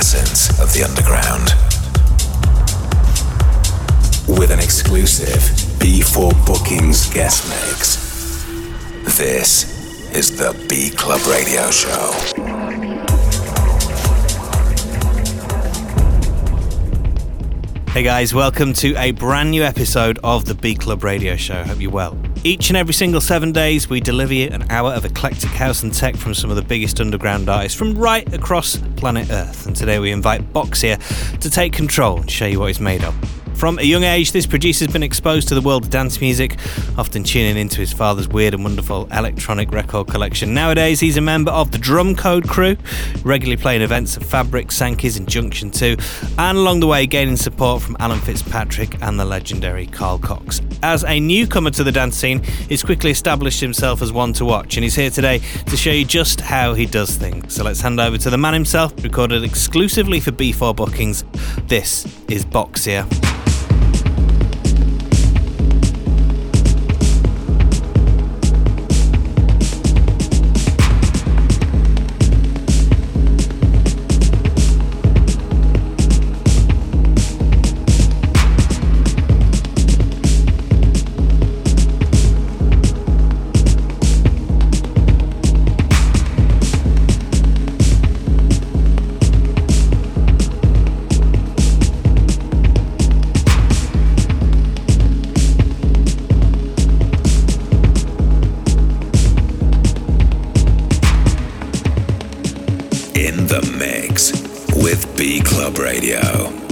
essence of the underground. With an exclusive B4 Bookings guest mix. This is the B Club Radio Show. Hey guys, welcome to a brand new episode of the B Club Radio Show. Hope you're well. Each and every single seven days, we deliver you an hour of eclectic house and tech from some of the biggest underground artists from right across planet Earth. And today we invite Boxia to take control and show you what he's made of. From a young age, this producer's been exposed to the world of dance music, often tuning into his father's weird and wonderful electronic record collection. Nowadays, he's a member of the Drumcode crew, regularly playing events at Fabric, Sankey's, and Junction 2, and along the way gaining support from Alan Fitzpatrick and the legendary Carl Cox. As a newcomer to the dance scene, he's quickly established himself as one to watch, and he's here today to show you just how he does things. So let's hand over to the man himself, recorded exclusively for B4 bookings. This is Boxia. with B Club Radio.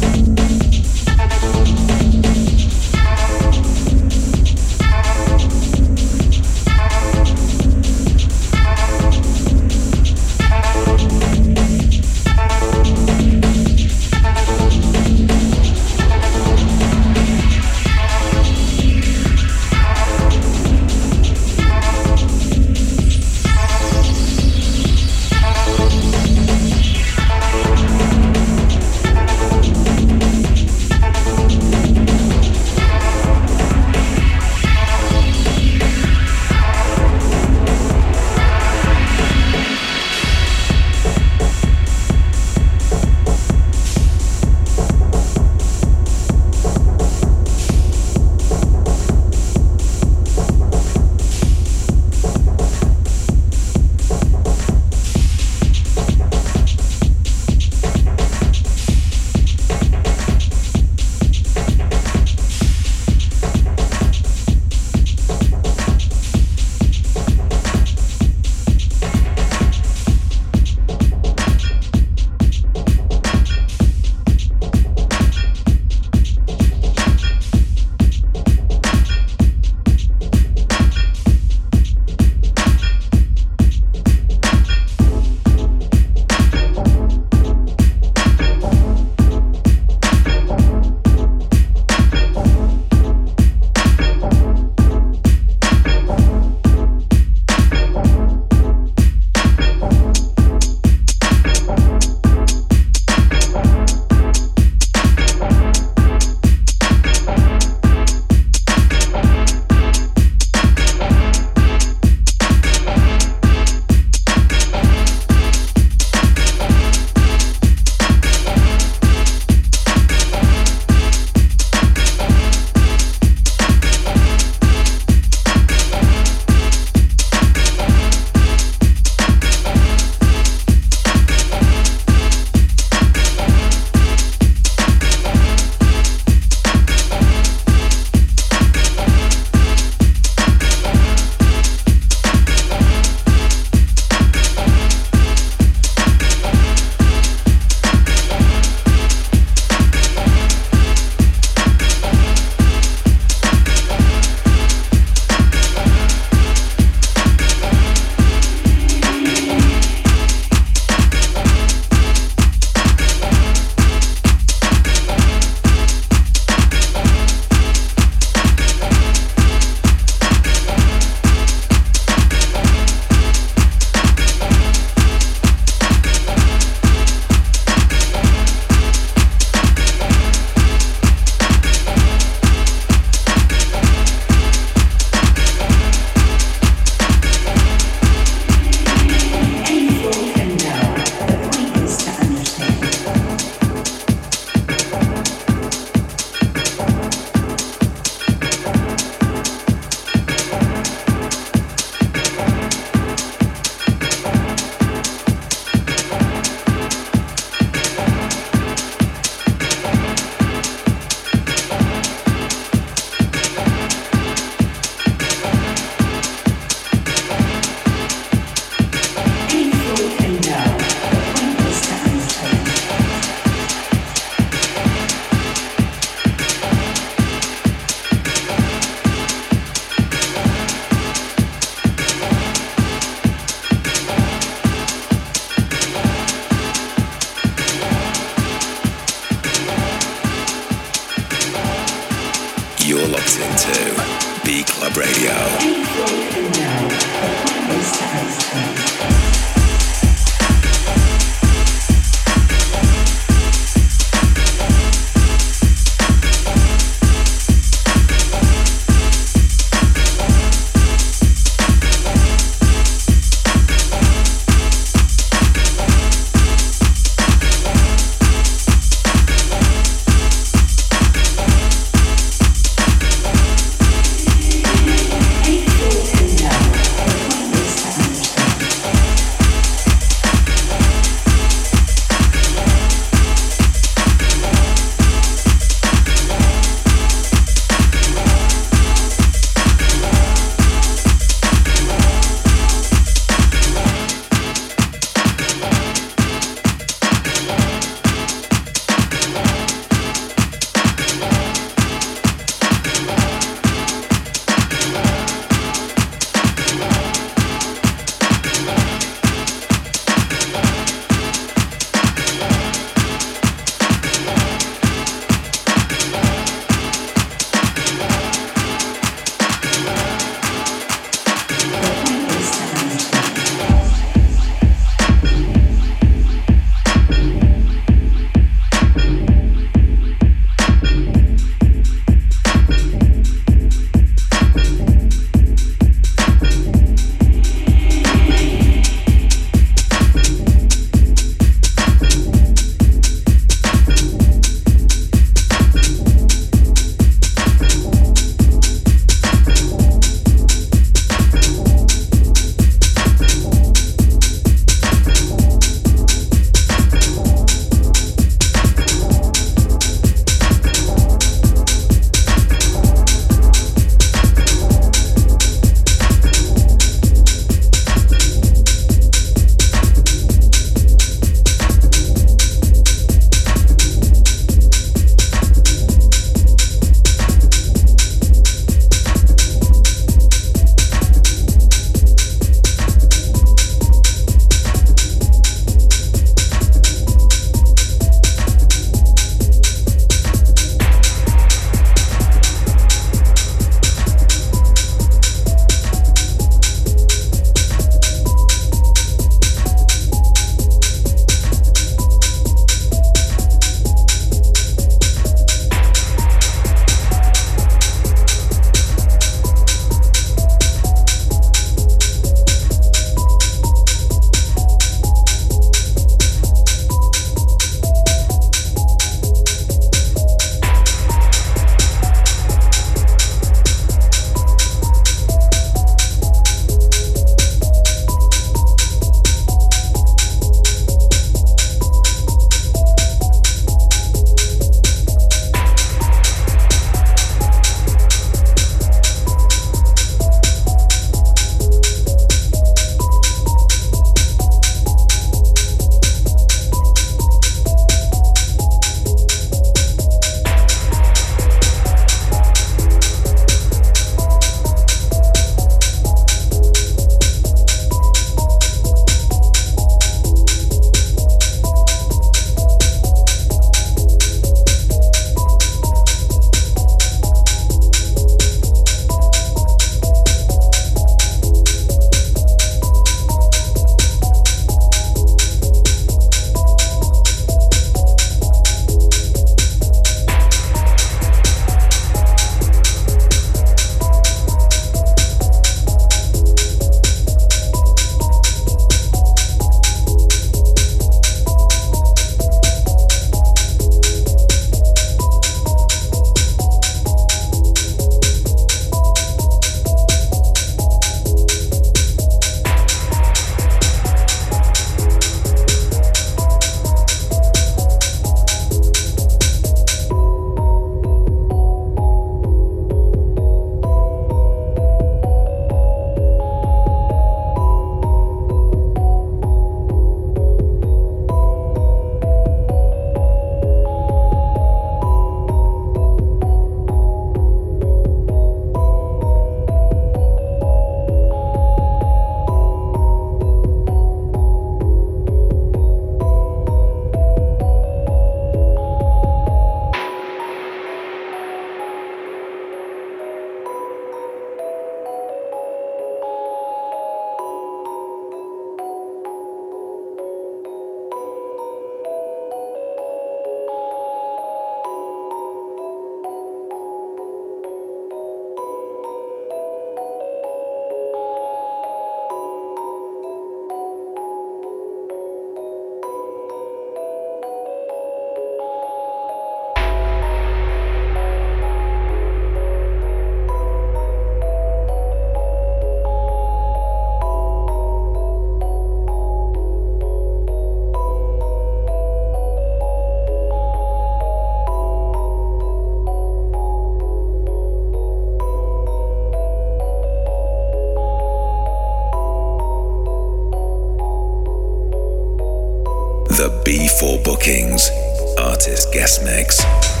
B4 Bookings Artist Guest Mix.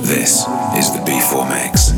This is the B4 Mix.